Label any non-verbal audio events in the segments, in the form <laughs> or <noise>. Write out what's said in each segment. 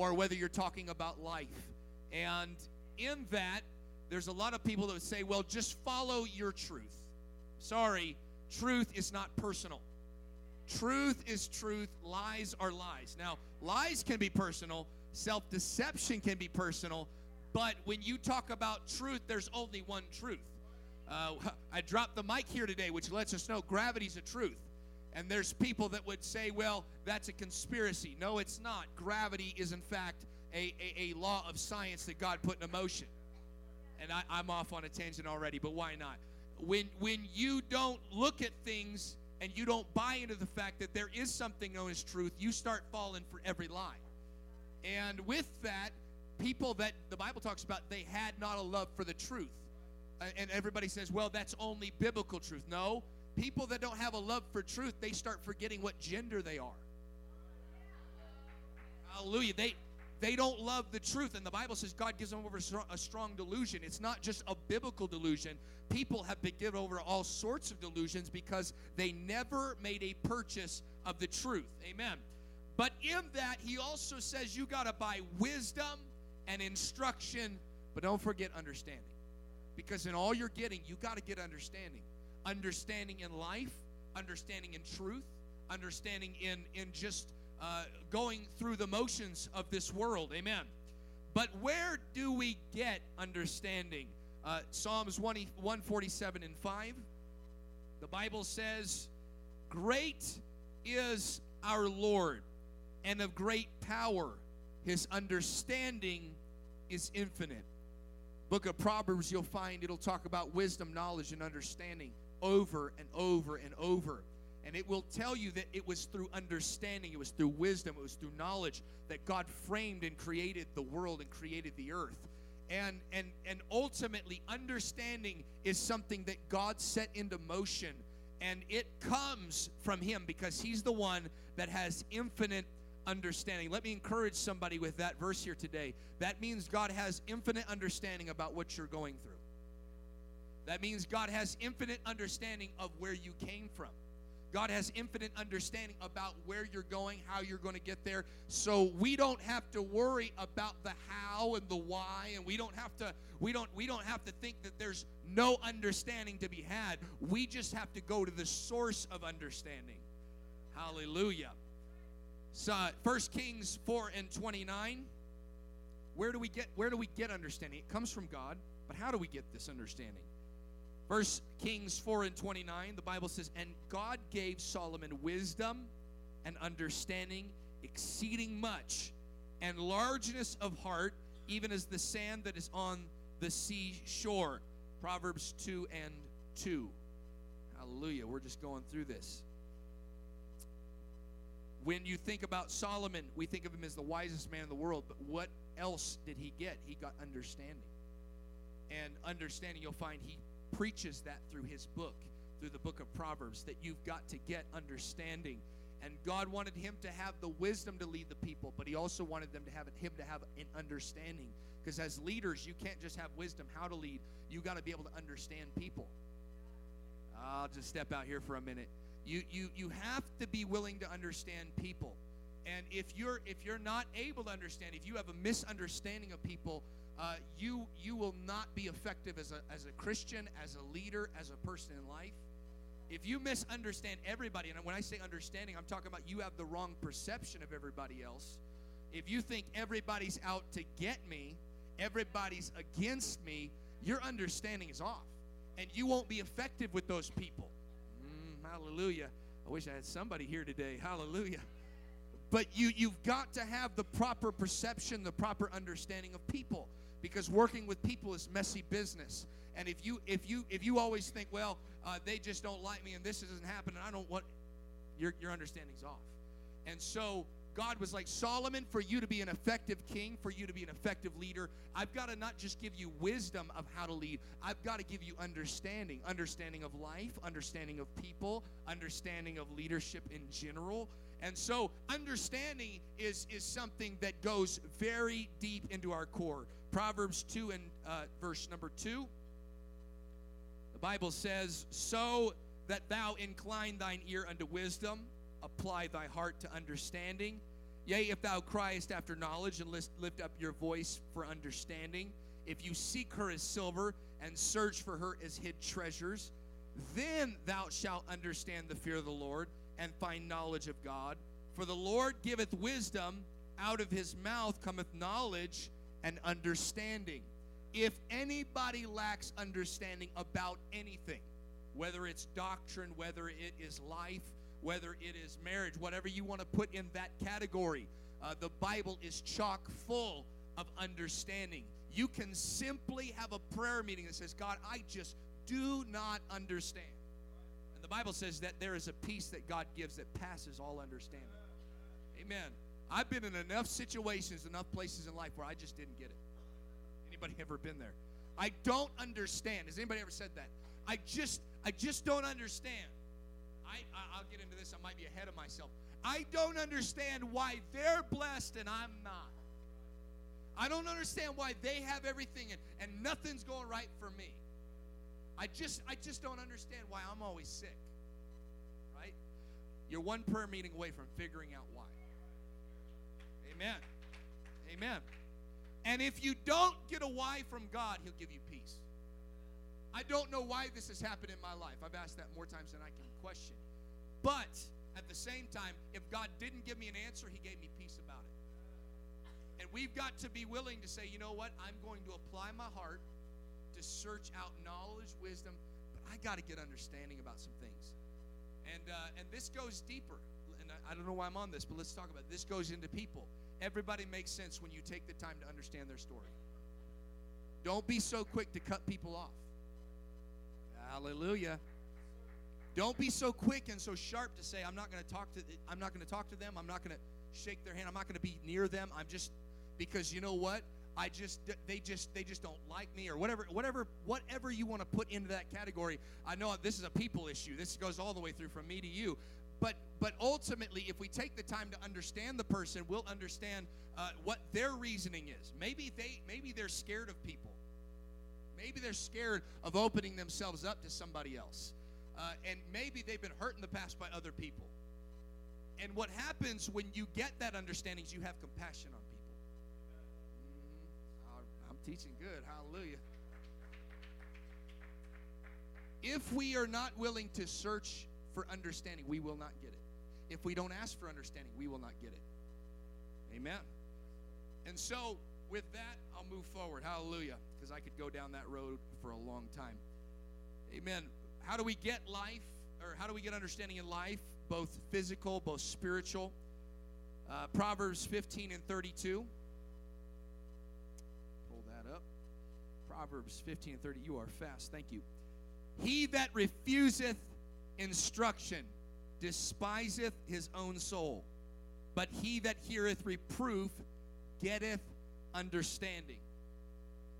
or whether you're talking about life. And in that, there's a lot of people that would say, well, just follow your truth. Sorry, truth is not personal. Truth is truth, lies are lies. Now, lies can be personal, self deception can be personal, but when you talk about truth, there's only one truth. Uh, <laughs> I dropped the mic here today, which lets us know gravity's a truth. And there's people that would say, well, that's a conspiracy. No, it's not. Gravity is, in fact, a, a, a law of science that God put in motion. And I, I'm off on a tangent already, but why not? When, when you don't look at things and you don't buy into the fact that there is something known as truth, you start falling for every lie. And with that, people that the Bible talks about, they had not a love for the truth. And everybody says, well, that's only biblical truth. No, people that don't have a love for truth, they start forgetting what gender they are. Hallelujah. They they don't love the truth. And the Bible says God gives them over a strong delusion. It's not just a biblical delusion. People have been given over all sorts of delusions because they never made a purchase of the truth. Amen. But in that, he also says you got to buy wisdom and instruction, but don't forget understanding. Because in all you're getting, you got to get understanding. Understanding in life, understanding in truth, understanding in, in just uh, going through the motions of this world. Amen. But where do we get understanding? Uh, Psalms 147 and 5. The Bible says, Great is our Lord, and of great power. His understanding is infinite. Book of Proverbs, you'll find it'll talk about wisdom, knowledge, and understanding over and over and over. And it will tell you that it was through understanding, it was through wisdom, it was through knowledge that God framed and created the world and created the earth. And and and ultimately understanding is something that God set into motion and it comes from him because he's the one that has infinite understanding. Let me encourage somebody with that verse here today. That means God has infinite understanding about what you're going through. That means God has infinite understanding of where you came from. God has infinite understanding about where you're going, how you're going to get there. So we don't have to worry about the how and the why and we don't have to we don't we don't have to think that there's no understanding to be had. We just have to go to the source of understanding. Hallelujah. So 1 Kings 4 and 29 where do we get where do we get understanding? It comes from God, but how do we get this understanding? First Kings 4 and 29, the Bible says, And God gave Solomon wisdom and understanding exceeding much, and largeness of heart, even as the sand that is on the seashore. Proverbs 2 and 2. Hallelujah. We're just going through this. When you think about Solomon, we think of him as the wisest man in the world, but what else did he get? He got understanding. And understanding, you'll find he preaches that through his book, through the book of Proverbs, that you've got to get understanding. And God wanted him to have the wisdom to lead the people, but he also wanted them to have him to have an understanding. Because as leaders, you can't just have wisdom how to lead. You got to be able to understand people. I'll just step out here for a minute. You you you have to be willing to understand people. And if you're if you're not able to understand, if you have a misunderstanding of people, uh, you you will not be effective as a as a Christian, as a leader, as a person in life. If you misunderstand everybody, and when I say understanding, I'm talking about you have the wrong perception of everybody else. If you think everybody's out to get me, everybody's against me, your understanding is off, and you won't be effective with those people. Mm, hallelujah! I wish I had somebody here today. Hallelujah! But you you've got to have the proper perception, the proper understanding of people because working with people is messy business. And if you if you if you always think well uh, they just don't like me and this isn't happening i don't want your your understanding's off. And so god was like solomon for you to be an effective king for you to be an effective leader i've got to not just give you wisdom of how to lead i've got to give you understanding understanding of life understanding of people understanding of leadership in general. And so understanding is is something that goes very deep into our core Proverbs 2 and uh, verse number 2. The Bible says, So that thou incline thine ear unto wisdom, apply thy heart to understanding, Yea, if thou criest after knowledge and lift up your voice for understanding, if you seek her as silver and search for her as hid treasures, then thou shalt understand the fear of the Lord and find knowledge of God. For the Lord giveth wisdom, out of his mouth cometh knowledge and understanding. If anybody lacks understanding about anything, whether it's doctrine, whether it is life, whether it is marriage, whatever you want to put in that category, uh, the Bible is chock full of understanding. You can simply have a prayer meeting that says, God, I just do not understand. And the Bible says that there is a peace that God gives that passes all understanding. Amen. I've been in enough situations, enough places in life where I just didn't get it. Anybody ever been there? I don't understand. Has anybody ever said that? I just I just don't understand. I, I will get into this. I might be ahead of myself. I don't understand why they're blessed and I'm not. I don't understand why they have everything and, and nothing's going right for me. I just I just don't understand why I'm always sick. Right? You're one prayer meeting away from figuring out why. Amen. Amen. And if you don't get a why from God, He'll give you peace. I don't know why this has happened in my life. I've asked that more times than I can question. But at the same time, if God didn't give me an answer, He gave me peace about it. And we've got to be willing to say, you know what? I'm going to apply my heart to search out knowledge, wisdom, but I got to get understanding about some things. And uh, and this goes deeper. And I, I don't know why I'm on this, but let's talk about it. this. Goes into people. Everybody makes sense when you take the time to understand their story. Don't be so quick to cut people off. Hallelujah. Don't be so quick and so sharp to say, I'm not going to talk to I'm not going to talk to them. I'm not going to shake their hand. I'm not going to be near them. I'm just because you know what? I just they just they just don't like me or whatever whatever whatever you want to put into that category. I know this is a people issue. This goes all the way through from me to you. But but ultimately, if we take the time to understand the person, we'll understand uh, what their reasoning is. Maybe they maybe they're scared of people. Maybe they're scared of opening themselves up to somebody else. Uh, and maybe they've been hurt in the past by other people. And what happens when you get that understanding is you have compassion on people. Mm-hmm. I'm teaching good. Hallelujah. If we are not willing to search for understanding, we will not get it. If we don't ask for understanding, we will not get it. Amen. And so, with that, I'll move forward. Hallelujah. Because I could go down that road for a long time. Amen. How do we get life, or how do we get understanding in life, both physical, both spiritual? Uh, Proverbs 15 and 32. Pull that up. Proverbs 15 and 30. You are fast. Thank you. He that refuseth instruction despiseth his own soul, but he that heareth reproof getteth understanding.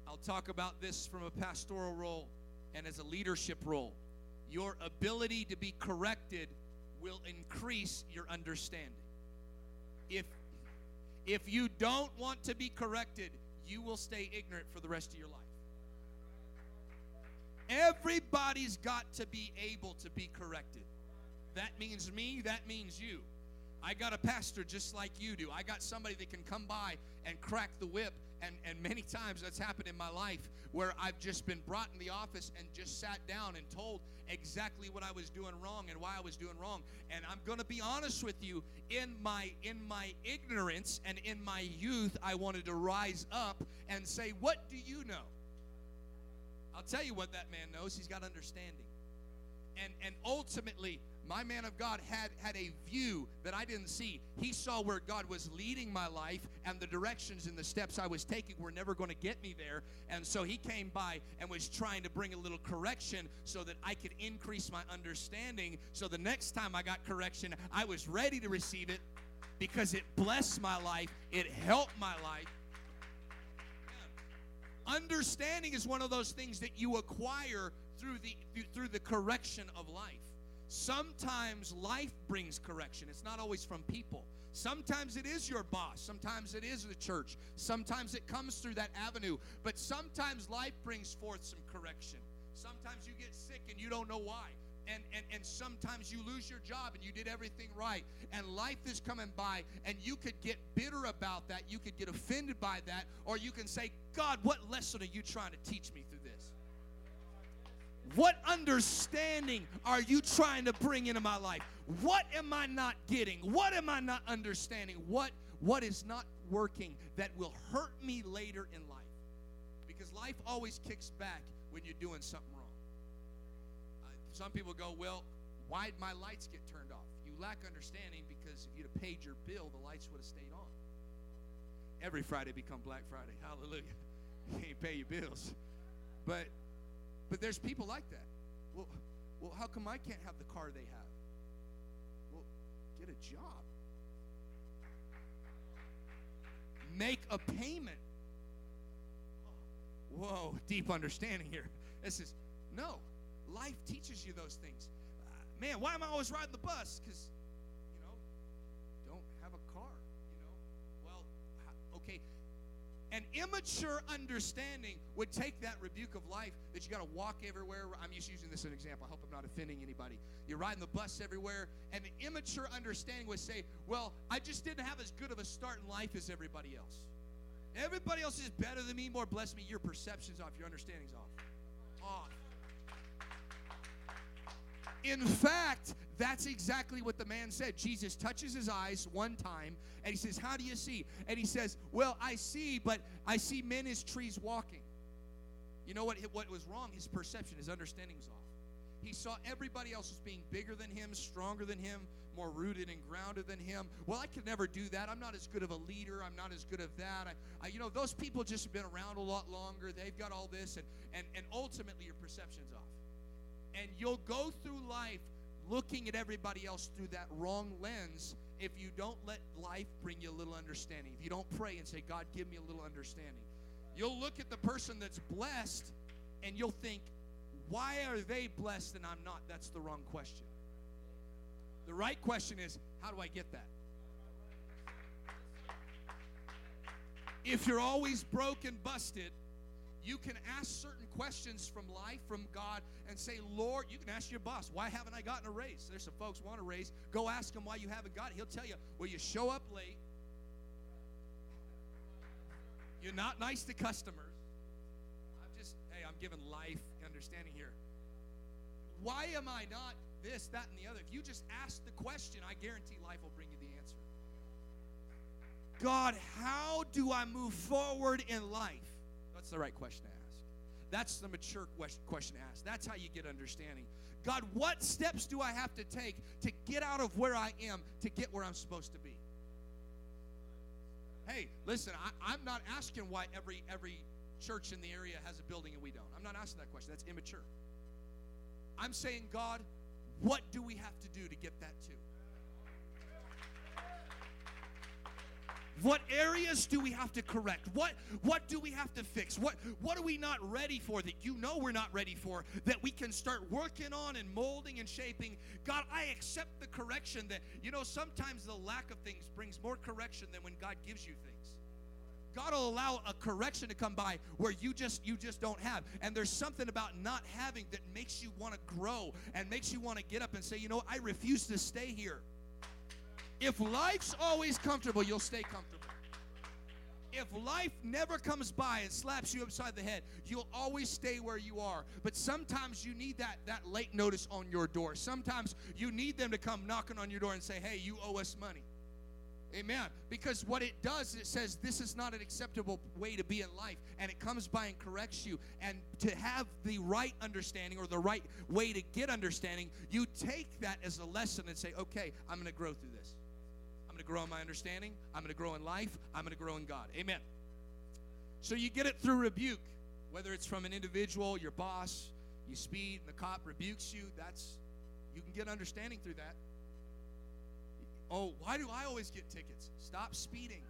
I'll talk about this from a pastoral role and as a leadership role. Your ability to be corrected will increase your understanding. If if you don't want to be corrected, you will stay ignorant for the rest of your life. Everybody's got to be able to be corrected. That means me, that means you. I got a pastor just like you do. I got somebody that can come by and crack the whip. And, and many times that's happened in my life where I've just been brought in the office and just sat down and told exactly what I was doing wrong and why I was doing wrong. And I'm going to be honest with you, in my in my ignorance and in my youth, I wanted to rise up and say, "What do you know?" I'll tell you what that man knows. He's got understanding. And and ultimately, my man of God had had a view that I didn't see. He saw where God was leading my life and the directions and the steps I was taking were never going to get me there. And so he came by and was trying to bring a little correction so that I could increase my understanding. So the next time I got correction, I was ready to receive it because it blessed my life, it helped my life. Understanding is one of those things that you acquire through the through the correction of life. Sometimes life brings correction. It's not always from people. Sometimes it is your boss. Sometimes it is the church. Sometimes it comes through that avenue. But sometimes life brings forth some correction. Sometimes you get sick and you don't know why. And, and, and sometimes you lose your job and you did everything right and life is coming by and you could get bitter about that you could get offended by that or you can say god what lesson are you trying to teach me through this? What understanding are you trying to bring into my life? What am i not getting? What am i not understanding? What what is not working that will hurt me later in life? Because life always kicks back when you're doing something wrong some people go, well, why'd my lights get turned off? You lack understanding because if you'd have paid your bill, the lights would have stayed on. Every Friday become Black Friday. <laughs> Hallelujah. <laughs> You can't pay your bills. But but there's people like that. Well, well, how come I can't have the car they have? Well, get a job. Make a payment. Whoa, deep understanding here. This is no. Life teaches you those things. Uh, man, why am I always riding the bus? Because, you know, don't have a car. You know, well, okay. An immature understanding would take that rebuke of life that you got to walk everywhere. I'm just using this as an example. I hope I'm not offending anybody. You're riding the bus everywhere, and an immature understanding would say, Well, I just didn't have as good of a start in life as everybody else. Everybody else is better than me, more blessed me. Your perception's off, your understanding's off. Off. In fact, that's exactly what the man said. Jesus touches his eyes one time and he says, How do you see? And he says, Well, I see, but I see men as trees walking. You know what, what was wrong? His perception, his understanding was off. He saw everybody else as being bigger than him, stronger than him, more rooted and grounded than him. Well, I could never do that. I'm not as good of a leader. I'm not as good of that. I, I, you know, those people just have been around a lot longer. They've got all this, and, and, and ultimately your perception's off. And you'll go through life looking at everybody else through that wrong lens if you don't let life bring you a little understanding. If you don't pray and say, God, give me a little understanding. You'll look at the person that's blessed and you'll think, why are they blessed and I'm not? That's the wrong question. The right question is, how do I get that? If you're always broke and busted, you can ask certain questions from life, from God, and say, Lord, you can ask your boss, why haven't I gotten a raise? There's some folks want a raise. Go ask him why you haven't got it. He'll tell you, well, you show up late. You're not nice to customers. I'm just, hey, I'm giving life understanding here. Why am I not this, that, and the other? If you just ask the question, I guarantee life will bring you the answer. God, how do I move forward in life? That's the right question to ask. That's the mature question asked. That's how you get understanding. God, what steps do I have to take to get out of where I am to get where I'm supposed to be? Hey, listen, I, am not asking why every every church in the area has a building and we don't. I'm not asking that question. That's immature. I'm saying, God, what do we have to do to get that too? What areas do we have to correct? What what do we have to fix? What what are we not ready for that you know we're not ready for that we can start working on and molding and shaping? God, I accept the correction that you know sometimes the lack of things brings more correction than when God gives you things. God will allow a correction to come by where you just you just don't have. And there's something about not having that makes you want to grow and makes you want to get up and say, "You know, I refuse to stay here." If life's always comfortable, you'll stay comfortable. If life never comes by and slaps you upside the head, you'll always stay where you are. But sometimes you need that, that late notice on your door. Sometimes you need them to come knocking on your door and say, hey, you owe us money. Amen. Because what it does, it says this is not an acceptable way to be in life. And it comes by and corrects you. And to have the right understanding or the right way to get understanding, you take that as a lesson and say, okay, I'm going to grow through this to grow in my understanding. I'm going to grow in life. I'm going to grow in God. Amen. So you get it through rebuke, whether it's from an individual, your boss, you speed, and the cop rebukes you. That's you can get understanding through that. Oh, why do I always get tickets? Stop speeding.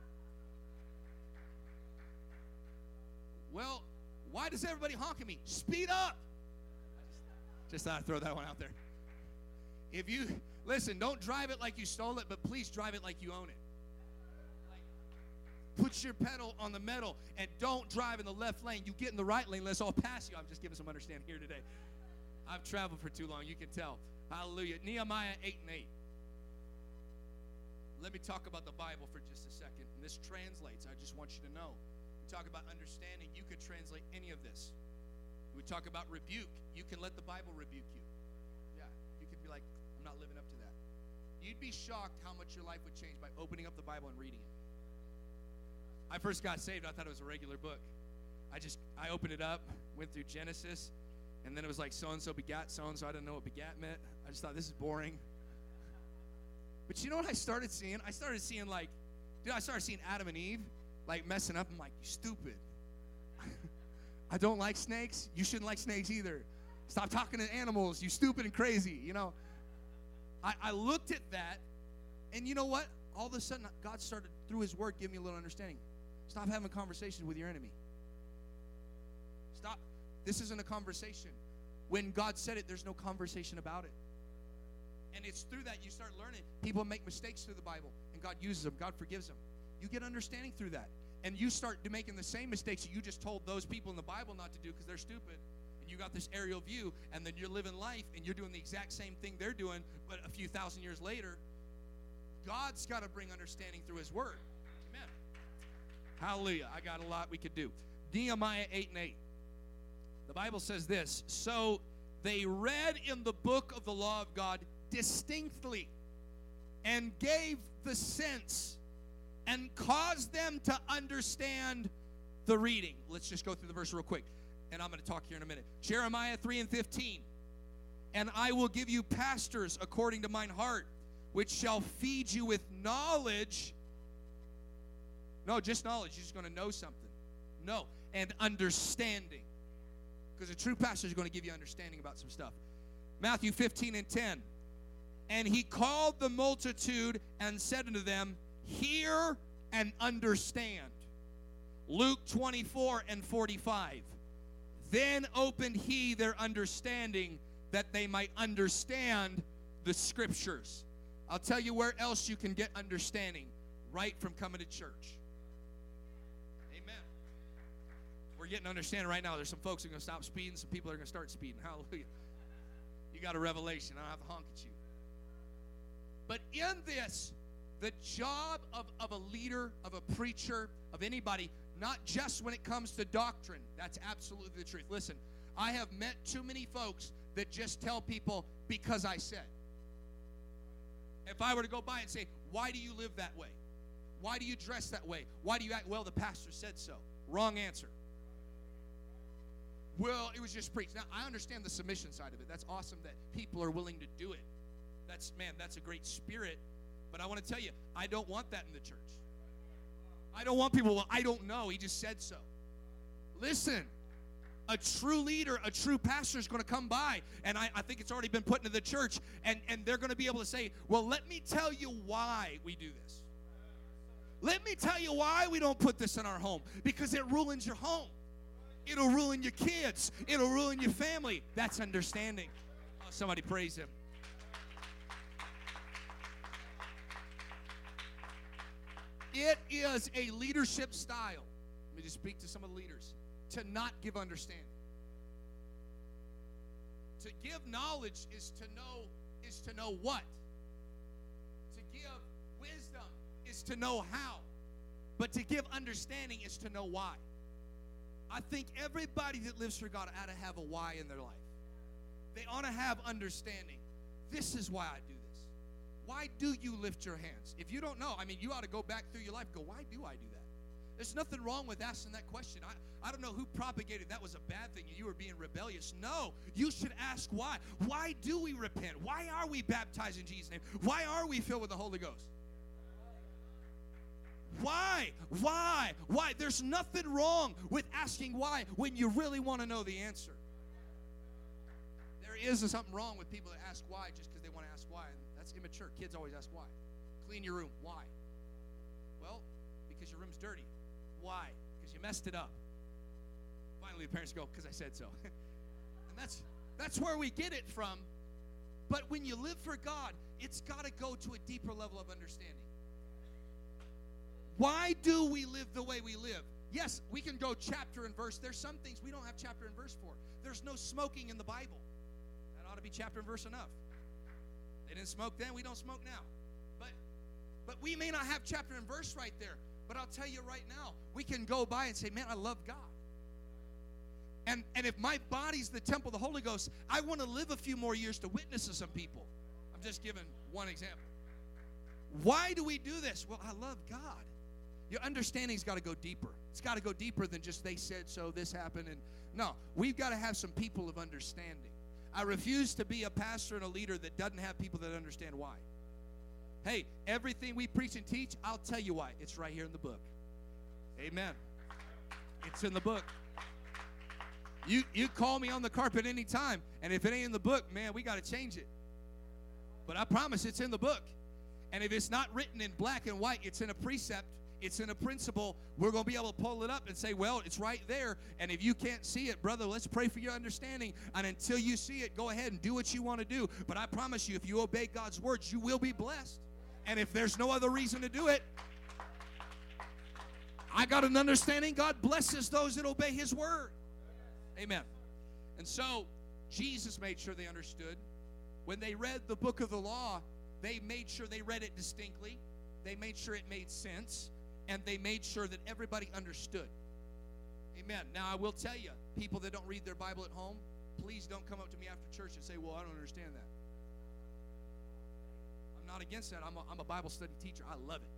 Well, why does everybody honk at me? Speed up. Just thought I'd throw that one out there. If you listen, don't drive it like you stole it, but please drive it like you own it. Put your pedal on the metal and don't drive in the left lane. You get in the right lane, let's all pass you. I'm just giving some understanding here today. I've traveled for too long. You can tell. Hallelujah. Nehemiah 8 and 8. Let me talk about the Bible for just a second. And this translates. I just want you to know. We talk about understanding. You could translate any of this. We talk about rebuke. You can let the Bible rebuke you. Yeah. You could be like, I'm not living up to that. You'd be shocked how much your life would change by opening up the Bible and reading it. I first got saved, I thought it was a regular book. I just I opened it up, went through Genesis, and then it was like so and so begat so and so. I didn't know what begat meant. I just thought this is boring. But you know what I started seeing? I started seeing like, dude, I started seeing Adam and Eve like messing up. I'm like, you stupid. <laughs> I don't like snakes. You shouldn't like snakes either. Stop talking to animals. You stupid and crazy. You know. I, I looked at that, and you know what? All of a sudden, God started through His Word giving me a little understanding. Stop having conversations with your enemy. Stop. This isn't a conversation. When God said it, there's no conversation about it. And it's through that you start learning. People make mistakes through the Bible, and God uses them. God forgives them. You get understanding through that. And you start making the same mistakes that you just told those people in the Bible not to do because they're stupid. You got this aerial view, and then you're living life, and you're doing the exact same thing they're doing, but a few thousand years later. God's got to bring understanding through His Word. Amen. Hallelujah. I got a lot we could do. Nehemiah 8 and 8. The Bible says this So they read in the book of the law of God distinctly and gave the sense and caused them to understand the reading. Let's just go through the verse real quick, and I'm going to talk here in a minute. Jeremiah 3 and 15. And I will give you pastors according to mine heart, which shall feed you with knowledge. No, just knowledge. You're just going to know something. No, and understanding. Because a true pastor is going to give you understanding about some stuff. Matthew 15 and 10. And he called the multitude and said unto them, Hear and understand. Luke 24 and 45. Then opened he their understanding that they might understand the scriptures. I'll tell you where else you can get understanding right from coming to church. Amen. We're getting understanding right now. There's some folks who are going to stop speeding, some people are going to start speeding. <laughs> Hallelujah. You got a revelation. I don't have to honk at you. But in this, the job of, of a leader, of a preacher, of anybody, not just when it comes to doctrine, that's absolutely the truth. Listen, I have met too many folks that just tell people because I said. If I were to go by and say, Why do you live that way? Why do you dress that way? Why do you act? Well, the pastor said so. Wrong answer. Well, it was just preached. Now, I understand the submission side of it. That's awesome that people are willing to do it. That's, man, that's a great spirit. But I want to tell you, I don't want that in the church. I don't want people, well, I don't know. He just said so. Listen, a true leader, a true pastor is going to come by, and I, I, think it's already been put into the church, and, and they're going to be able to say, Well, let me tell you why we do this. Let me tell you why we don't put this in our home. Because it ruins your home, it'll ruin your kids, it'll ruin your family. That's understanding. Oh, somebody praise him. It is a leadership style. Let me just speak to some of the leaders to not give understanding. To give knowledge is to know is to know what. To give wisdom is to know how. But to give understanding is to know why. I think everybody that lives for God ought to have a why in their life. They ought to have understanding. This is why I do why do you lift your hands? If you don't know, I mean, you ought to go back through your life go, why do I do that? There's nothing wrong with asking that question. I, I don't know who propagated that was a bad thing and you were being rebellious. No, you should ask why. Why do we repent? Why are we baptized in Jesus' name? Why are we filled with the Holy Ghost? Why? Why? Why? There's nothing wrong with asking why when you really want to know the answer. There is something wrong with people that ask why just because they want to ask why. That's immature. Kids always ask why. Clean your room. Why? Well, because your room's dirty. Why? Because you messed it up. Finally, the parents go, because I said so. <laughs> and that's that's where we get it from. But when you live for God, it's got to go to a deeper level of understanding. Why do we live the way we live? Yes, we can go chapter and verse. There's some things we don't have chapter and verse for. There's no smoking in the Bible. That ought to be chapter and verse enough. They didn't smoke then, we don't smoke now. But but we may not have chapter and verse right there. But I'll tell you right now, we can go by and say, Man, I love God. And, and if my body's the temple of the Holy Ghost, I want to live a few more years to witness to some people. I'm just giving one example. Why do we do this? Well, I love God. Your understanding's got to go deeper. It's got to go deeper than just they said so, this happened. And no, we've got to have some people of understanding. I refuse to be a pastor and a leader that doesn't have people that understand why. Hey, everything we preach and teach, I'll tell you why. It's right here in the book. Amen. It's in the book. You you call me on the carpet anytime, and if it ain't in the book, man, we got to change it. But I promise it's in the book. And if it's not written in black and white, it's in a precept, it's in a principle. We're going to be able to pull it up and say, well, it's right there. And if you can't see it, brother, let's pray for your understanding. And until you see it, go ahead and do what you want to do. But I promise you, if you obey God's words, you will be blessed. And if there's no other reason to do it, I got an understanding God blesses those that obey His word. Amen. And so Jesus made sure they understood. When they read the book of the law, they made sure they read it distinctly, they made sure it made sense, and they made sure that everybody understood. Amen. Now, I will tell you, people that don't read their Bible at home, please don't come up to me after church and say, Well, I don't understand that. I'm not against that. I'm a, I'm a Bible study teacher. I love it.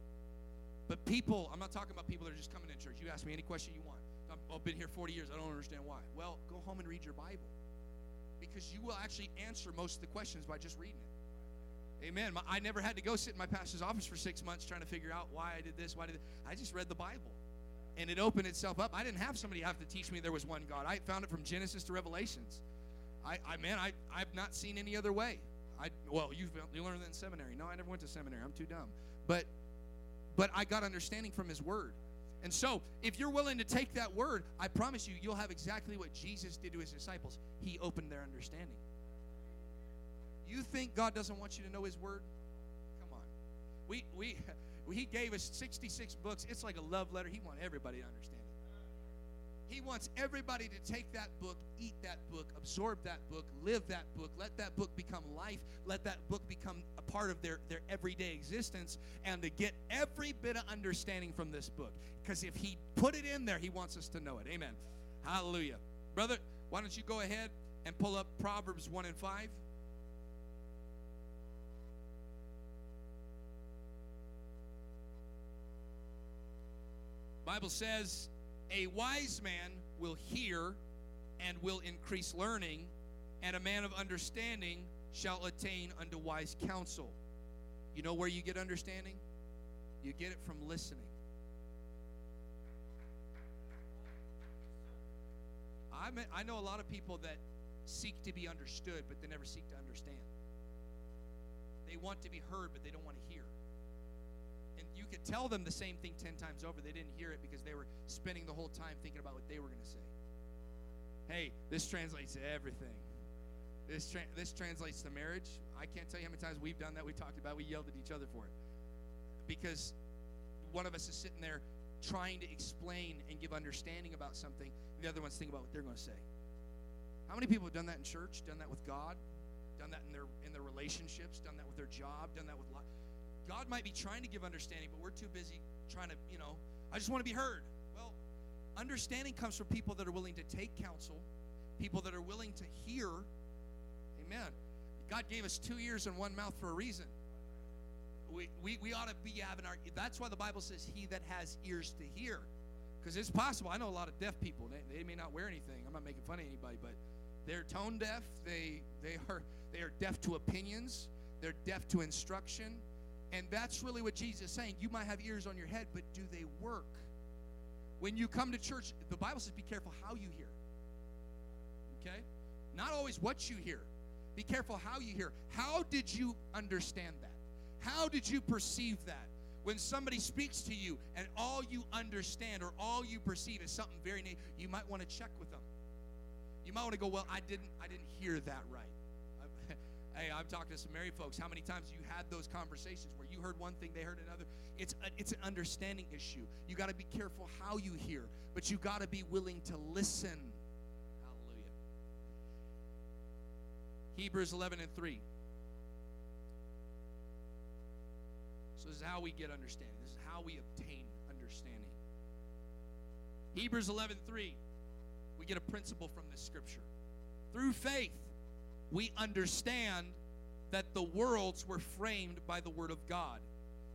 But people, I'm not talking about people that are just coming in church. You ask me any question you want. I've been here 40 years. I don't understand why. Well, go home and read your Bible because you will actually answer most of the questions by just reading it. Amen. I never had to go sit in my pastor's office for six months trying to figure out why I did this, why did this. I just read the Bible. And it opened itself up. I didn't have somebody have to teach me there was one God. I found it from Genesis to Revelations. I, I man, I, I've not seen any other way. I well, you you learned that in seminary. No, I never went to seminary. I'm too dumb. But but I got understanding from His Word. And so, if you're willing to take that word, I promise you, you'll have exactly what Jesus did to his disciples. He opened their understanding. You think God doesn't want you to know his word? Come on. We, we, <laughs> he gave us 66 books. It's like a love letter. He wants everybody to understand. It. He wants everybody to take that book, eat that book, absorb that book, live that book, let that book become life, let that book become a part of their, their everyday existence, and to get every bit of understanding from this book. Because if He put it in there, He wants us to know it. Amen. Hallelujah. Brother, why don't you go ahead and pull up Proverbs 1 and 5? Bible says a wise man will hear and will increase learning, and a man of understanding shall attain unto wise counsel. You know where you get understanding? You get it from listening. I, I know a lot of people that seek to be understood, but they never seek to understand. They want to be heard, but they don't want to hear you could tell them the same thing 10 times over. They didn't hear it because they were spending the whole time thinking about what they were going to say. Hey, this translates to everything. This, tra- this translates to marriage. I can't tell you how many times we've done that. We talked about, we yelled at each other for it. Because one of us is sitting there trying to explain and give understanding about something, and the other one's thinking about what they're going to say. How many people have done that in church? Done that with God? Done that in their in their relationships? Done that with their job? Done that with life? God might be trying to give understanding, but we're too busy trying to, you know, I just want to be heard. Well, understanding comes from people that are willing to take counsel, people that are willing to hear. Amen. God gave us two ears and one mouth for a reason. We, we, we ought to be having our, that's why the Bible says, He that has ears to hear. Because it's possible. I know a lot of deaf people. They, they may not wear anything. I'm not making fun of anybody, but they're tone deaf. They, they, are, they are deaf to opinions, they're deaf to instruction and that's really what Jesus is saying. You might have ears on your head, but do they work? When you come to church, the Bible says be careful how you hear. Okay? Not always what you hear. Be careful how you hear. How did you understand that? How did you perceive that? When somebody speaks to you and all you understand or all you perceive is something very you might want to check with them. You might want to go, well, I didn't I didn't hear that right. Hey, I'm talking to some married folks. How many times you had those conversations where you heard one thing, they heard another? It's a, it's an understanding issue. You got to be careful how you hear, but you got to be willing to listen. Hallelujah. Hebrews 11 and 3. So this is how we get understanding. This is how we obtain understanding. Hebrews 11 3. We get a principle from this scripture. Through faith, we understand that the worlds were framed by the word of God.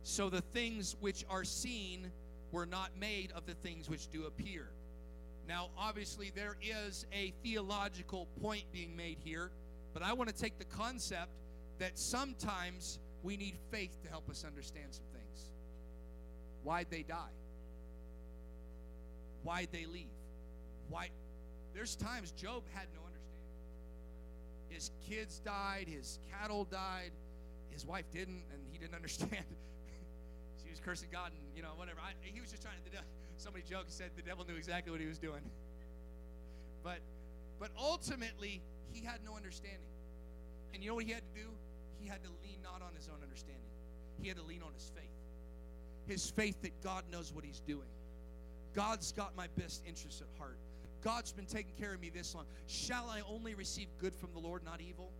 So the things which are seen were not made of the things which do appear. Now, obviously, there is a theological point being made here, but I want to take the concept that sometimes we need faith to help us understand some things. Why'd they die? Why'd they leave? Why? There's times Job had no understanding. His kids died, his cattle died, his wife didn't, and he didn't <laughs> understand. she was cursing God and, you know, whatever. I, he was just trying to, <laughs> somebody joked, and said the devil knew exactly what he was doing. <laughs> But, but ultimately, he had no understanding. And you know what he had to do? He had to lean not on his own understanding, he had to lean on his faith. His faith that God knows what he's doing. God's got my best interests at heart. God's been taking care of me this long. Shall I only receive good from the Lord, not evil?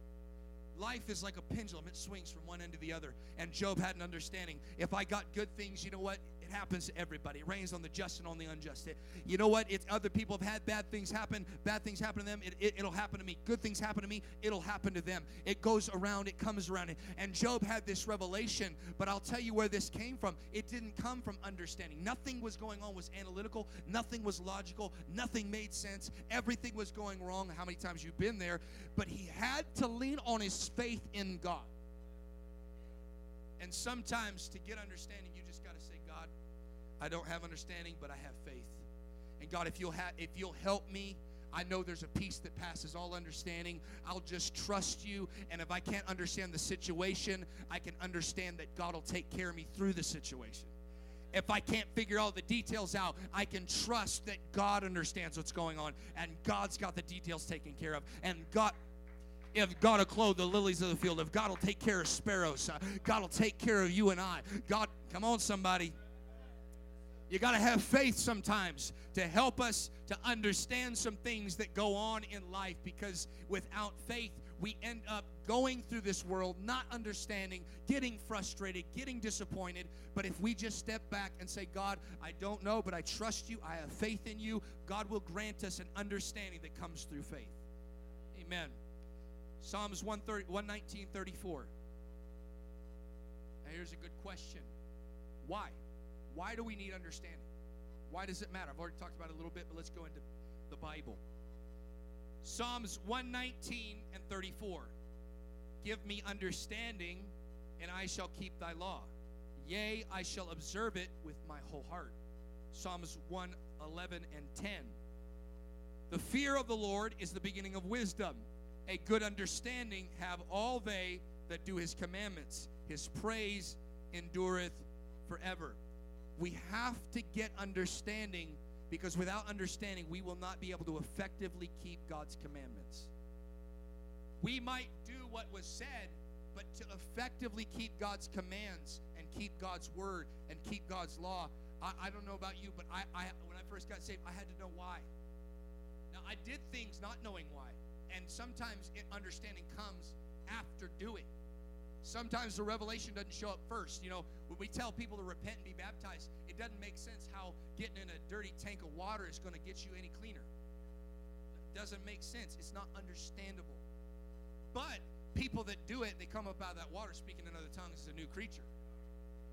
Life is like a pendulum, it swings from one end to the other. And Job had an understanding. If I got good things, you know what? It happens to everybody. It rains on the just and on the unjust. It, you know what? It's other people have had bad things happen. Bad things happen to them. It, it, it'll happen to me. Good things happen to me. It'll happen to them. It goes around. It comes around. And Job had this revelation. But I'll tell you where this came from. It didn't come from understanding. Nothing was going on was analytical. Nothing was logical. Nothing made sense. Everything was going wrong. How many times you've been there? But he had to lean on his faith in God. And sometimes to get understanding, you just got to say, God, I don't have understanding, but I have faith. And God, if you'll ha- if you'll help me, I know there's a peace that passes all understanding. I'll just trust you. And if I can't understand the situation, I can understand that God will take care of me through the situation. If I can't figure all the details out, I can trust that God understands what's going on and God's got the details taken care of. And God if God will clothe the lilies of the field, if God will take care of sparrows, uh, God will take care of you and I. God, come on, somebody. You got to have faith sometimes to help us to understand some things that go on in life because without faith, we end up going through this world not understanding, getting frustrated, getting disappointed. But if we just step back and say, God, I don't know, but I trust you, I have faith in you, God will grant us an understanding that comes through faith. Amen. Psalms 119, 34. Now, here's a good question. Why? Why do we need understanding? Why does it matter? I've already talked about it a little bit, but let's go into the Bible. Psalms 119 and 34. Give me understanding, and I shall keep thy law. Yea, I shall observe it with my whole heart. Psalms 111 and 10. The fear of the Lord is the beginning of wisdom. A good understanding have all they that do his commandments. His praise endureth forever. We have to get understanding because without understanding, we will not be able to effectively keep God's commandments. We might do what was said, but to effectively keep God's commands and keep God's word and keep God's law, I, I don't know about you, but I, I when I first got saved, I had to know why. Now I did things not knowing why, and sometimes understanding comes after doing. Sometimes the revelation doesn't show up first. You know, when we tell people to repent and be baptized, it doesn't make sense how getting in a dirty tank of water is going to get you any cleaner. It doesn't make sense. It's not understandable. But people that do it, they come up out of that water speaking in other tongues as a new creature.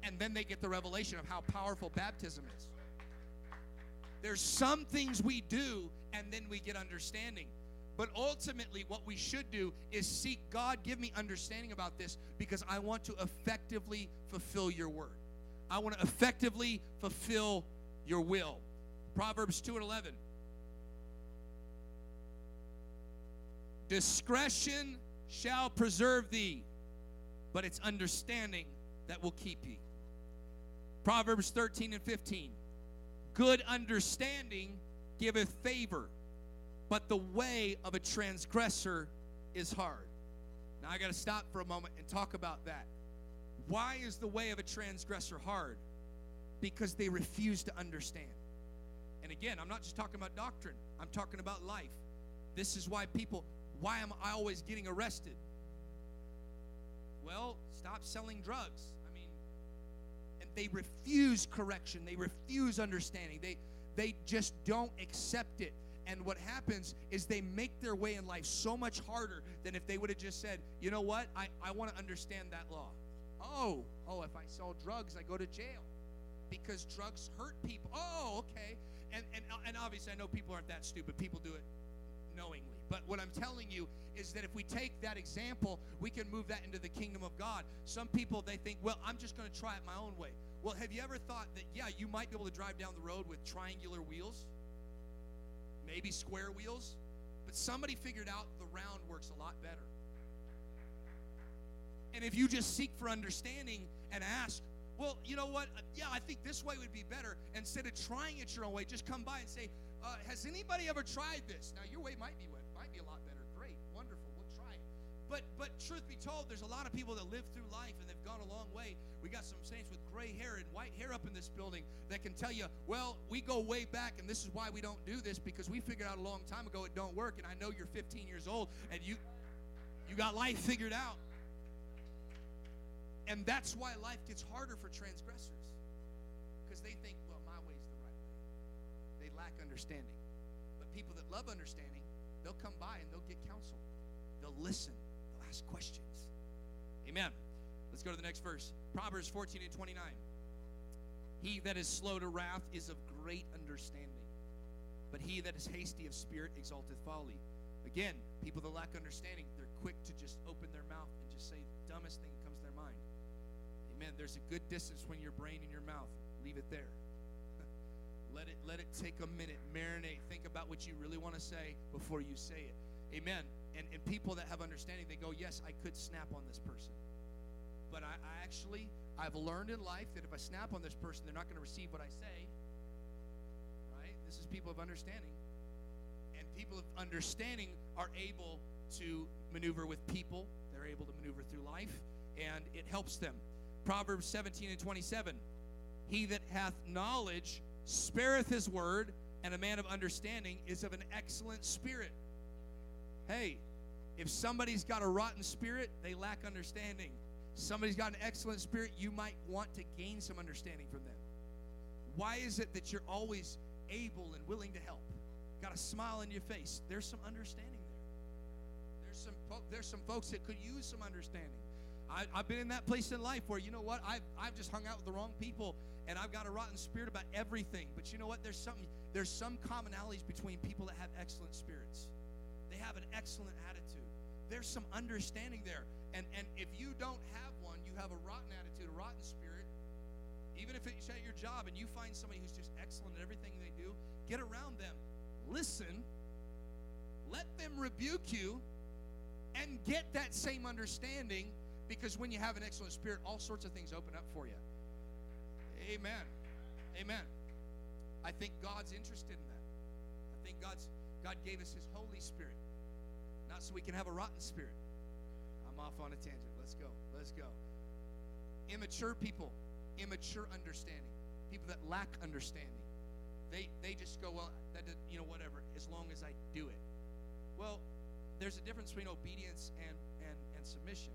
And then they get the revelation of how powerful baptism is. There's some things we do, and then we get understanding. But ultimately, what we should do is seek God, give me understanding about this because I want to effectively fulfill your word. I want to effectively fulfill your will. Proverbs 2 and 11. Discretion shall preserve thee, but it's understanding that will keep thee. Proverbs 13 and 15. Good understanding giveth favor but the way of a transgressor is hard. Now I got to stop for a moment and talk about that. Why is the way of a transgressor hard? Because they refuse to understand. And again, I'm not just talking about doctrine, I'm talking about life. This is why people Why am I always getting arrested? Well, stop selling drugs. I mean, and they refuse correction. They refuse understanding. They they just don't accept it. And what happens is they make their way in life so much harder than if they would have just said, you know what, I, I want to understand that law. Oh, oh, if I sell drugs, I go to jail because drugs hurt people. Oh, okay. And, and, uh, and obviously, I know people aren't that stupid. People do it knowingly. But what I'm telling you is that if we take that example, we can move that into the kingdom of God. Some people, they think, well, I'm just going to try it my own way. Well, have you ever thought that, yeah, you might be able to drive down the road with triangular wheels? Maybe square wheels? But somebody figured out the round works a lot better. And if you just seek for understanding and ask, well, you know what? Yeah, I think this way would be better. Instead of trying it your own way, just come by and say, uh, "Has anybody ever tried this?" Now, your way might be might be a lot better. Great, wonderful. We'll try it. But but truth be told, there's a lot of people that live through life and they've gone a long way. We got some saints with gray hair and white hair up in this building that can tell you, "Well, we go way back, and this is why we don't do this because we figured out a long time ago it don't work." And I know you're 15 years old and you you got life figured out. And that's why life gets harder for transgressors. Because they think, well, my way's the right way. They lack understanding. But people that love understanding, they'll come by and they'll get counsel. They'll listen. Ask questions. Amen. Let's go to the next verse. Proverbs 14 and 29. He that is slow to wrath is of great understanding. But he that is hasty of spirit exalteth folly. Again, people that lack understanding, they're quick to just open their mouth and just say the dumbest thing that comes to their mind. Amen. There's a good distance between your brain and your mouth. Leave it there. <laughs> let it let it take a minute, marinate, think about what you really want to say before you say it. Amen. And and people that have understanding, they go, Yes, I could snap on this person. But I, I actually I've learned in life that if I snap on this person, they're not going to receive what I say. Right? This is people of understanding. And people of understanding are able to maneuver with people. They're able to maneuver through life, and it helps them. Proverbs 17 and 27. He that hath knowledge spareth his word, and a man of understanding is of an excellent spirit. Hey, if somebody's got a rotten spirit, they lack understanding. Somebody's got an excellent spirit, you might want to gain some understanding from them. Why is it that you're always able and willing to help? Got a smile on your face. There's some understanding there. There's some there's some folks that could use some understanding. I, have been in that place in life where you know what I've, I've just hung out with the wrong people and I've got a rotten spirit about everything. But you know what? There's something. There's some commonalities between people that have excellent spirits. Have an excellent attitude. There's some understanding there. And and if you don't have one, you have a rotten attitude, a rotten spirit. Even if it's at your job and you find somebody who's just excellent at everything they do, get around them. Listen. Let them rebuke you and get that same understanding because when you have an excellent spirit, all sorts of things open up for you. Amen. Amen. I think God's interested in that. I think God's God gave us his Holy Spirit. Not so we can have a rotten spirit. I'm off on a tangent. Let's go. Let's go. Immature people, immature understanding. People that lack understanding. They they just go, well, that you know, whatever, as long as I do it. Well, there's a difference between obedience and, and, and submission.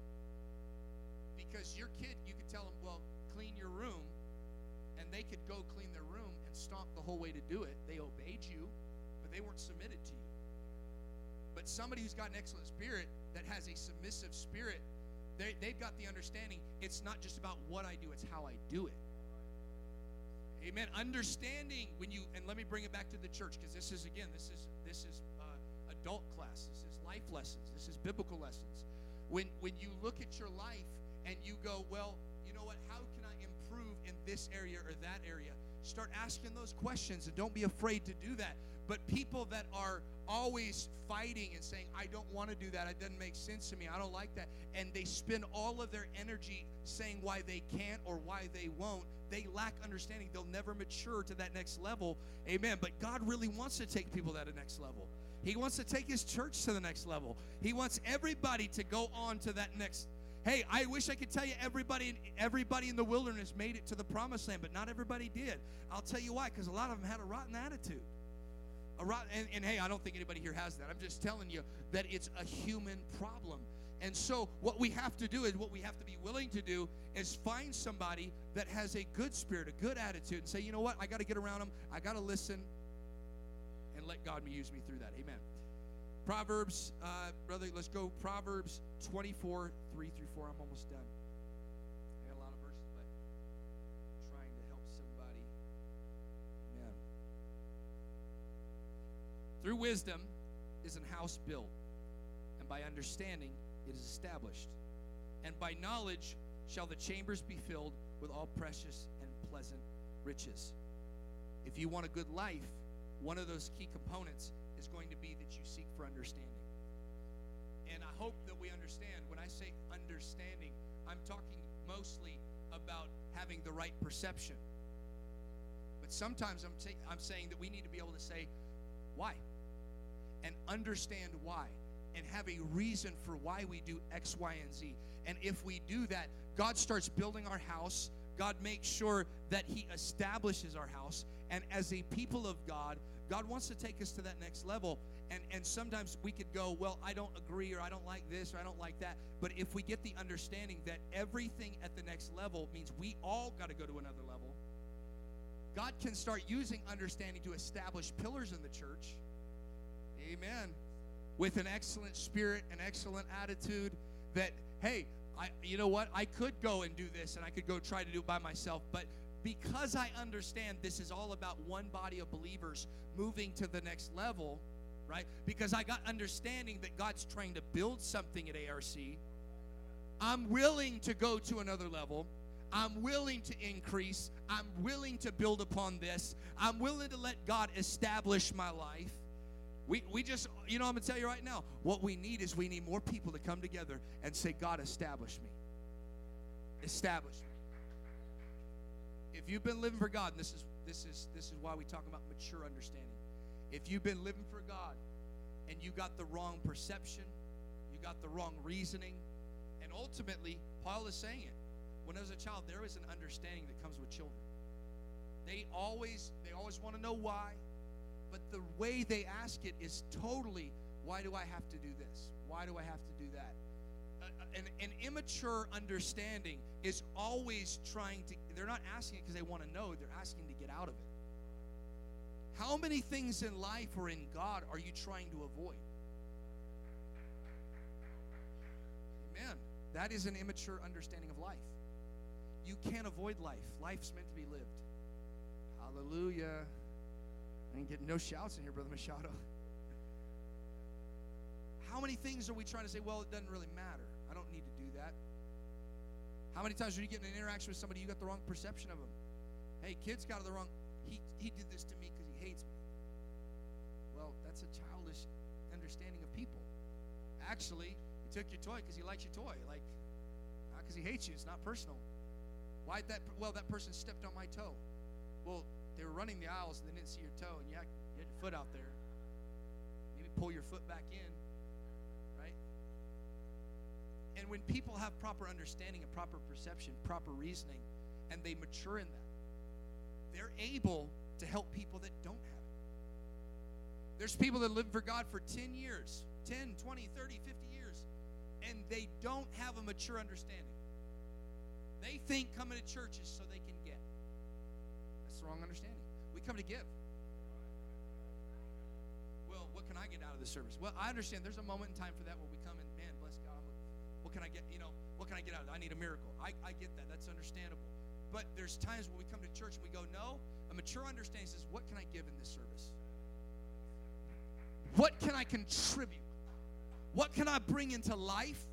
Because your kid, you could tell them, well, clean your room, and they could go clean their room and stomp the whole way to do it. They obeyed you, but they weren't submitted to you. But somebody who's got an excellent spirit, that has a submissive spirit, they, they've got the understanding it's not just about what I do, it's how I do it. Amen. Understanding when you and let me bring it back to the church because this is again this is this is uh, adult class. This is life lessons. This is biblical lessons. When when you look at your life and you go, well, you know what? How can I improve in this area or that area? Start asking those questions and don't be afraid to do that. But people that are always fighting and saying, I don't want to do that, it doesn't make sense to me, I don't like that, and they spend all of their energy saying why they can't or why they won't, they lack understanding. They'll never mature to that next level. Amen. But God really wants to take people to that next level. He wants to take his church to the next level. He wants everybody to go on to that next Hey, I wish I could tell you everybody everybody in the wilderness made it to the promised land, but not everybody did. I'll tell you why, because a lot of them had a rotten attitude. And, and hey, I don't think anybody here has that. I'm just telling you that it's a human problem. And so, what we have to do is what we have to be willing to do is find somebody that has a good spirit, a good attitude, and say, you know what, I got to get around them, I got to listen, and let God use me through that. Amen. Proverbs, uh, brother, let's go. Proverbs 24, 3 through 4. I'm almost done. I got a lot of verses, but I'm trying to help somebody. Amen. Through wisdom is an house built, and by understanding it is established. And by knowledge shall the chambers be filled with all precious and pleasant riches. If you want a good life, one of those key components is going to be that you seek for understanding. And I hope that we understand. When I say understanding, I'm talking mostly about having the right perception. But sometimes I'm, t- I'm saying that we need to be able to say, why? And understand why and have a reason for why we do X, Y, and Z. And if we do that, God starts building our house. God makes sure that He establishes our house. And as a people of God, God wants to take us to that next level. And, and sometimes we could go, well, I don't agree, or I don't like this, or I don't like that. But if we get the understanding that everything at the next level means we all got to go to another level, God can start using understanding to establish pillars in the church. Amen with an excellent spirit, an excellent attitude that, hey, I, you know what? I could go and do this and I could go try to do it by myself, but because I understand this is all about one body of believers moving to the next level, right? Because I got understanding that God's trying to build something at ARC, I'm willing to go to another level. I'm willing to increase. I'm willing to build upon this. I'm willing to let God establish my life. We, we just, you know, I'm going to tell you right now, what we need is we need more people to come together and say, God, establish me. Establish me. If you've been living for God, and this is this is this is why we talk about mature understanding. If you've been living for God and you got the wrong perception, you got the wrong reasoning, and ultimately, Paul is saying it. When I was a child, there is an understanding that comes with children. They always they always want to know why but the way they ask it is totally why do I have to do this? Why do I have to do that? Uh, an, an immature understanding is always trying to, they're not asking it because they want to know, they're asking to get out of it. How many things in life or in God are you trying to avoid? Amen. That is an immature understanding of life. You can't avoid life. Life's meant to be lived. Hallelujah. I ain't getting no shouts in here, Brother Machado. How many things are we trying to say, well, it doesn't really matter? I don't need to do that. How many times are you getting an interaction with somebody, you got the wrong perception of them? Hey, kid's got the wrong, he, he did this to me because he hates me. Well, that's a childish understanding of people. Actually, he took your toy because he likes your toy. Like, not because he hates you. It's not personal. Why that? Well, that person stepped on my toe. Well, they were running the aisles and they didn't see your toe, and you had, you had your foot out there. Maybe pull your foot back in, right? And when people have proper understanding and proper perception, proper reasoning, and they mature in that, they're able to help people that don't have it. There's people that live for God for 10 years, 10, 20, 30, 50 years, and they don't have a mature understanding. They think coming to church is so they can the wrong understanding. We come to give. Well, what can I get out of the service? Well, I understand there's a moment in time for that where we come and, man, bless God, what can I get, you know, what can I get out of it? I need a miracle. I, I get that. That's understandable. But there's times when we come to church and we go, no, a mature understanding says, what can I give in this service? What can I contribute? What can I bring into life?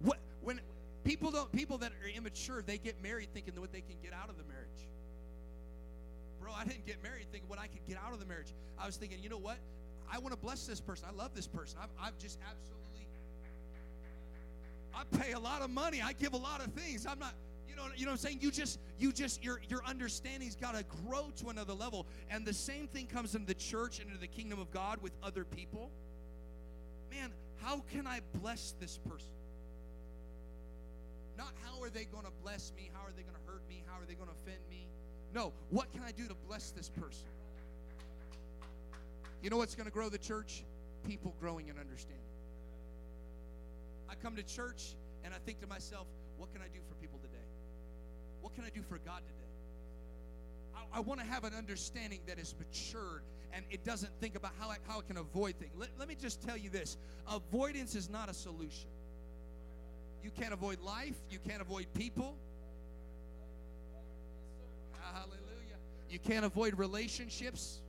What when people don't people that are immature, they get married thinking that what they can get out of the marriage bro, I didn't get married thinking what I could get out of the marriage. I was thinking, you know what? I want to bless this person. I love this person. I've, I've just absolutely, I pay a lot of money. I give a lot of things. I'm not, you know, you know what I'm saying? You just, you just, your, your understanding's got to grow to another level. And the same thing comes into the church and into the kingdom of God with other people. Man, how can I bless this person? Not how are they going to bless me? How are they going to hurt me? How are they going to offend me? No, what can I do to bless this person? You know what's going to grow the church? People growing in understanding. I come to church and I think to myself, what can I do for people today? What can I do for God today? I, I want to have an understanding that is matured and it doesn't think about how I, how it can avoid things. Let, let me just tell you this avoidance is not a solution. You can't avoid life, you can't avoid people. Hallelujah. You can't avoid relationships.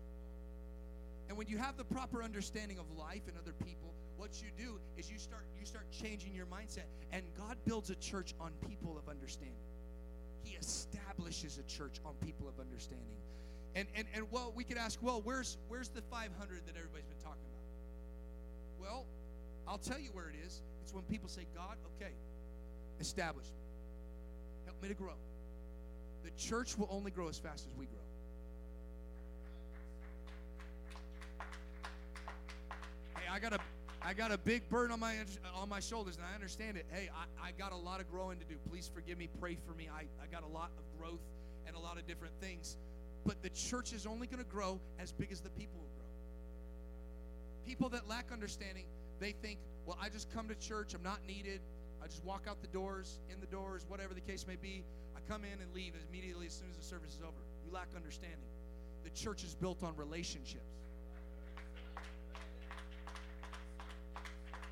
And when you have the proper understanding of life and other people, what you do is you start you start changing your mindset and God builds a church on people of understanding. He establishes a church on people of understanding. And and and well, we could ask, well, where's where's the 500 that everybody's been talking about? Well, I'll tell you where it is. It's when people say, God, okay, establish me. Help me to grow. The church will only grow as fast as we grow. Hey, I got a I got a big burden on my on my shoulders, and I understand it. Hey, I, I got a lot of growing to do. Please forgive me. Pray for me. I, I got a lot of growth and a lot of different things. But the church is only going to grow as big as the people will grow. People that lack understanding, they think, well, I just come to church. I'm not needed. I just walk out the doors, in the doors, whatever the case may be. I come in and leave immediately as soon as the service is over. You lack understanding. The church is built on relationships.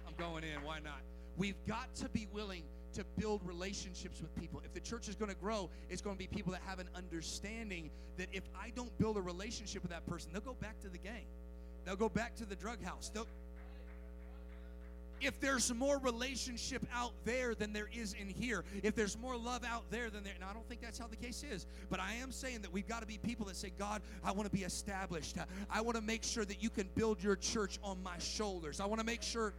I'm going in. Why not? We've got to be willing to build relationships with people. If the church is going to grow, it's going to be people that have an understanding that if I don't build a relationship with that person, they'll go back to the gang. They'll go back to the drug house. They'll, if there's more relationship out there than there is in here, if there's more love out there than there, and I don't think that's how the case is, but I am saying that we've got to be people that say, God, I want to be established. I want to make sure that you can build your church on my shoulders. I want to make sure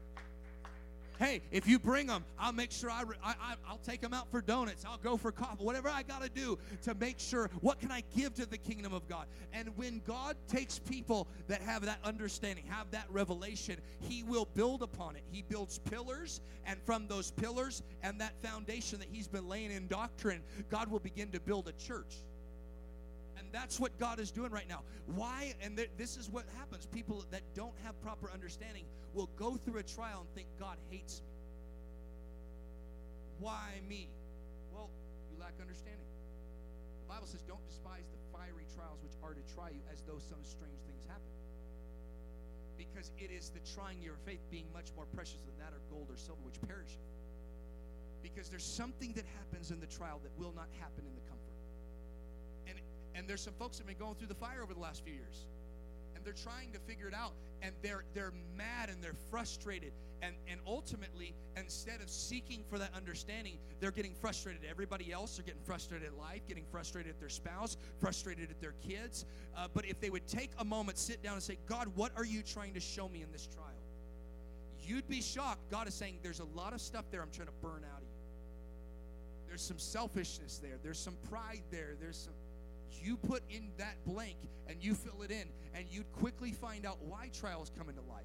hey, if you bring them, I'll make sure I, I, I'll take them out for donuts. I'll go for coffee, whatever I got to do to make sure what can I give to the kingdom of God. And when God takes people that have that understanding, have that revelation, He will build upon it. He builds pillars, and from those pillars and that foundation that He's been laying in doctrine, God will begin to build a church. That's what God is doing right now. Why? And th- this is what happens. People that don't have proper understanding will go through a trial and think God hates me. Why me? Well, you lack understanding. The Bible says, don't despise the fiery trials which are to try you as though some strange things happen. Because it is the trying your faith being much more precious than that or gold or silver which perisheth. Because there's something that happens in the trial that will not happen in the. And, there's some folks that have been going through the fire over the last few years. And they're trying to figure it out. And they're they're mad and they're frustrated. And and ultimately instead of seeking for that understanding they're getting frustrated at everybody else. They're getting frustrated at life getting frustrated at their spouse frustrated at their kids. Uh, but if they would take a moment sit down and say god what are you trying to show me in this trial? You'd be shocked. God is saying there's a lot of stuff there i'm trying to burn out of you. There's some selfishness there. There's some pride there. There's some you put in that blank and you fill it in, and you'd quickly find out why trials come into life.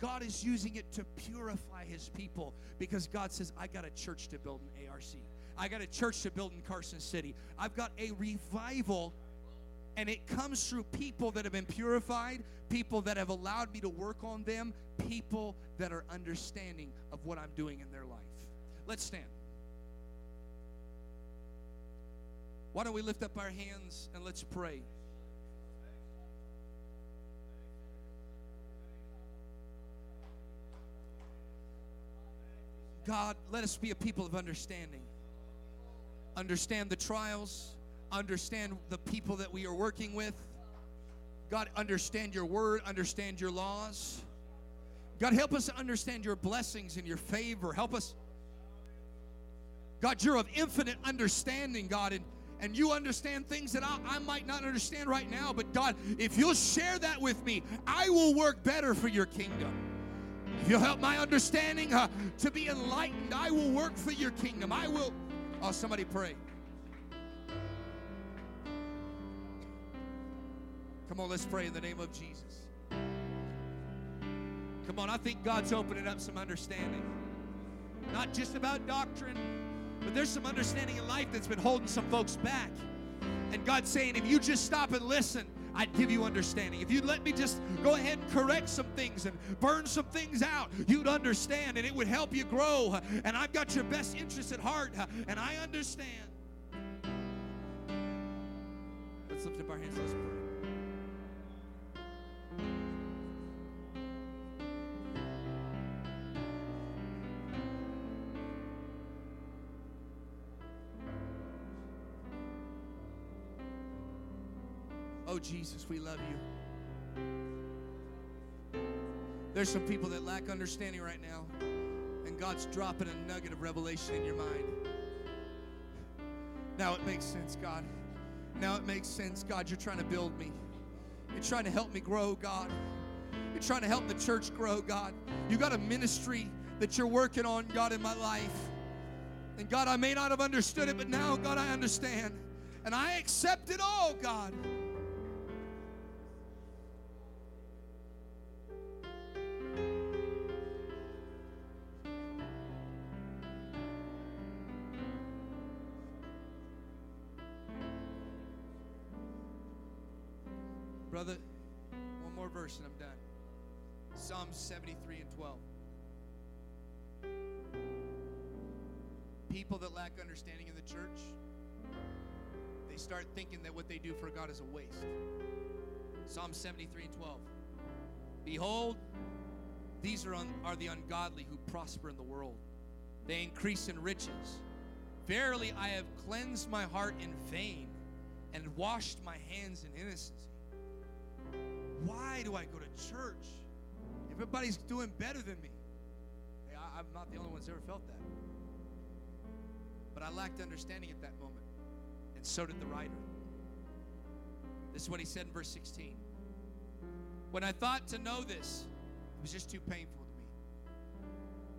God is using it to purify his people because God says, I got a church to build in ARC. I got a church to build in Carson City. I've got a revival, and it comes through people that have been purified, people that have allowed me to work on them, people that are understanding of what I'm doing in their life. Let's stand. Why don't we lift up our hands and let's pray? God, let us be a people of understanding. Understand the trials, understand the people that we are working with. God, understand your word, understand your laws. God, help us understand your blessings and your favor. Help us. God, you're of infinite understanding, God, and and you understand things that I, I, might not understand right now. But God, if you'll share that with me, I will work better for your kingdom. If you'll help my understanding uh, to be enlightened, I will work for your kingdom. I will. Oh, somebody pray. Come on, let's pray in the name of Jesus. Come on, I think God's opening up some understanding. Not just about doctrine, but there's some understanding in life that's been holding some folks back. And God's saying, if you just stop and listen, I'd give you understanding. If you'd let me just go ahead and correct some things and burn some things out, you'd understand and it would help you grow. And I've got your best interest at heart, and I understand. Let's lift up our hands. Let's pray. Oh, Jesus, we love you. There's some people that lack understanding right now, and God's dropping a nugget of revelation in your mind. Now it makes sense, God. Now it makes sense, God. You're trying to build me. You're trying to help me grow, God. You're trying to help the church grow, God. You got a ministry that you're working on, God, in my life. And God, I may not have understood it, but now, God, I understand. And I accept it all, God. 73 and 12. Behold, these are, un, are the ungodly who prosper in the world. They increase in riches. Verily, I have cleansed my heart in vain and washed my hands in innocency. Why do I go to church? Everybody's doing better than me. Hey, I, I'm not the only one who's ever felt that. But I lacked understanding at that moment. And so did the writer. This is what he said in verse 16. When I thought to know this, it was just too painful to me.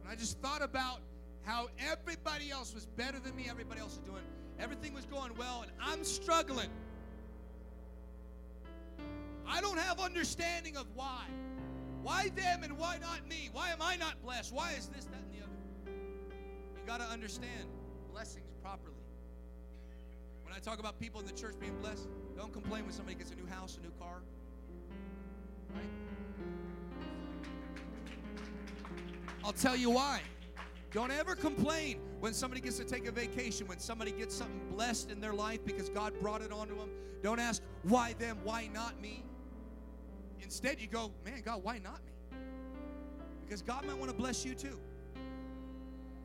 And I just thought about how everybody else was better than me, everybody else was doing, everything was going well, and I'm struggling. I don't have understanding of why. Why them and why not me? Why am I not blessed? Why is this, that, and the other? You got to understand blessings properly. When I talk about people in the church being blessed, don't complain when somebody gets a new house, a new car. Right? I'll tell you why. Don't ever complain when somebody gets to take a vacation, when somebody gets something blessed in their life because God brought it onto them. Don't ask, why them? Why not me? Instead, you go, man, God, why not me? Because God might want to bless you too.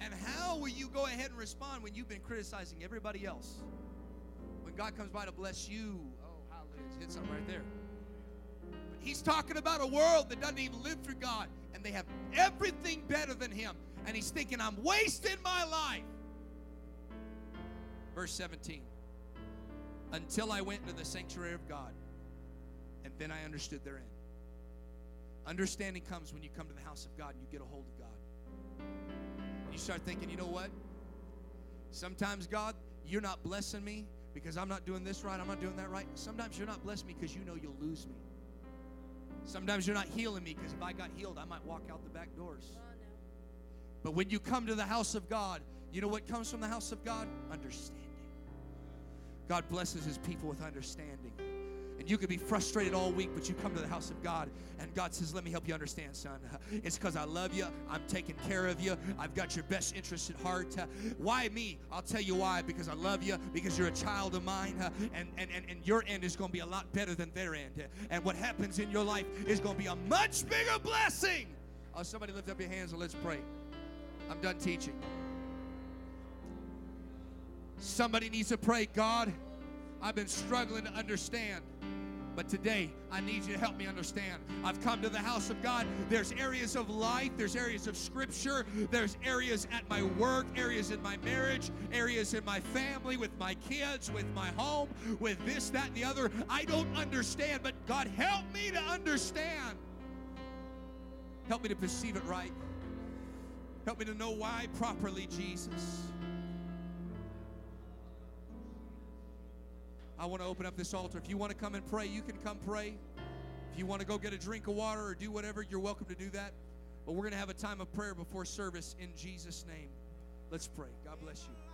And how will you go ahead and respond when you've been criticizing everybody else? When God comes by to bless you, oh, hallelujah, hit something right there. He's talking about a world that doesn't even live through God, and they have everything better than him. And he's thinking, I'm wasting my life. Verse 17 Until I went into the sanctuary of God and then I understood therein. Understanding comes when you come to the house of God and you get a hold of God. And you start thinking, you know what? Sometimes, God, you're not blessing me because I'm not doing this right, I'm not doing that right. Sometimes you're not blessing me because you know you'll lose me. Sometimes you're not healing me because if I got healed, I might walk out the back doors. Oh, but when you come to the house of God, you know what comes from the house of God? Understanding. God blesses his people with understanding. You could be frustrated all week, but you come to the house of God, and God says, Let me help you understand, son. <laughs> It's because I love you. I'm taking care of you. I've got your best interest at heart. <laughs> Why me? I'll tell you why. Because I love you, because you're a child of mine, <laughs> and, and, and, and your end is going to be a lot better than their end. And what happens in your life is going to be a much bigger blessing. Oh, somebody lift up your hands and let's pray. I'm done teaching. Somebody needs to pray, God, I've been struggling to understand. But today, I need you to help me understand. I've come to the house of God. There's areas of life, there's areas of scripture, there's areas at my work, areas in my marriage, areas in my family, with my kids, with my home, with this, that, and the other. I don't understand, but God, help me to understand. Help me to perceive it right. Help me to know why properly, Jesus. I want to open up this altar. If you want to come and pray, you can come pray. If you want to go get a drink of water or do whatever, you're welcome to do that. But we're going to have a time of prayer before service in Jesus' name. Let's pray. God bless you.